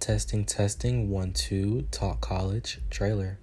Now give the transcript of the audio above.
Testing, testing, one, two, talk college, trailer.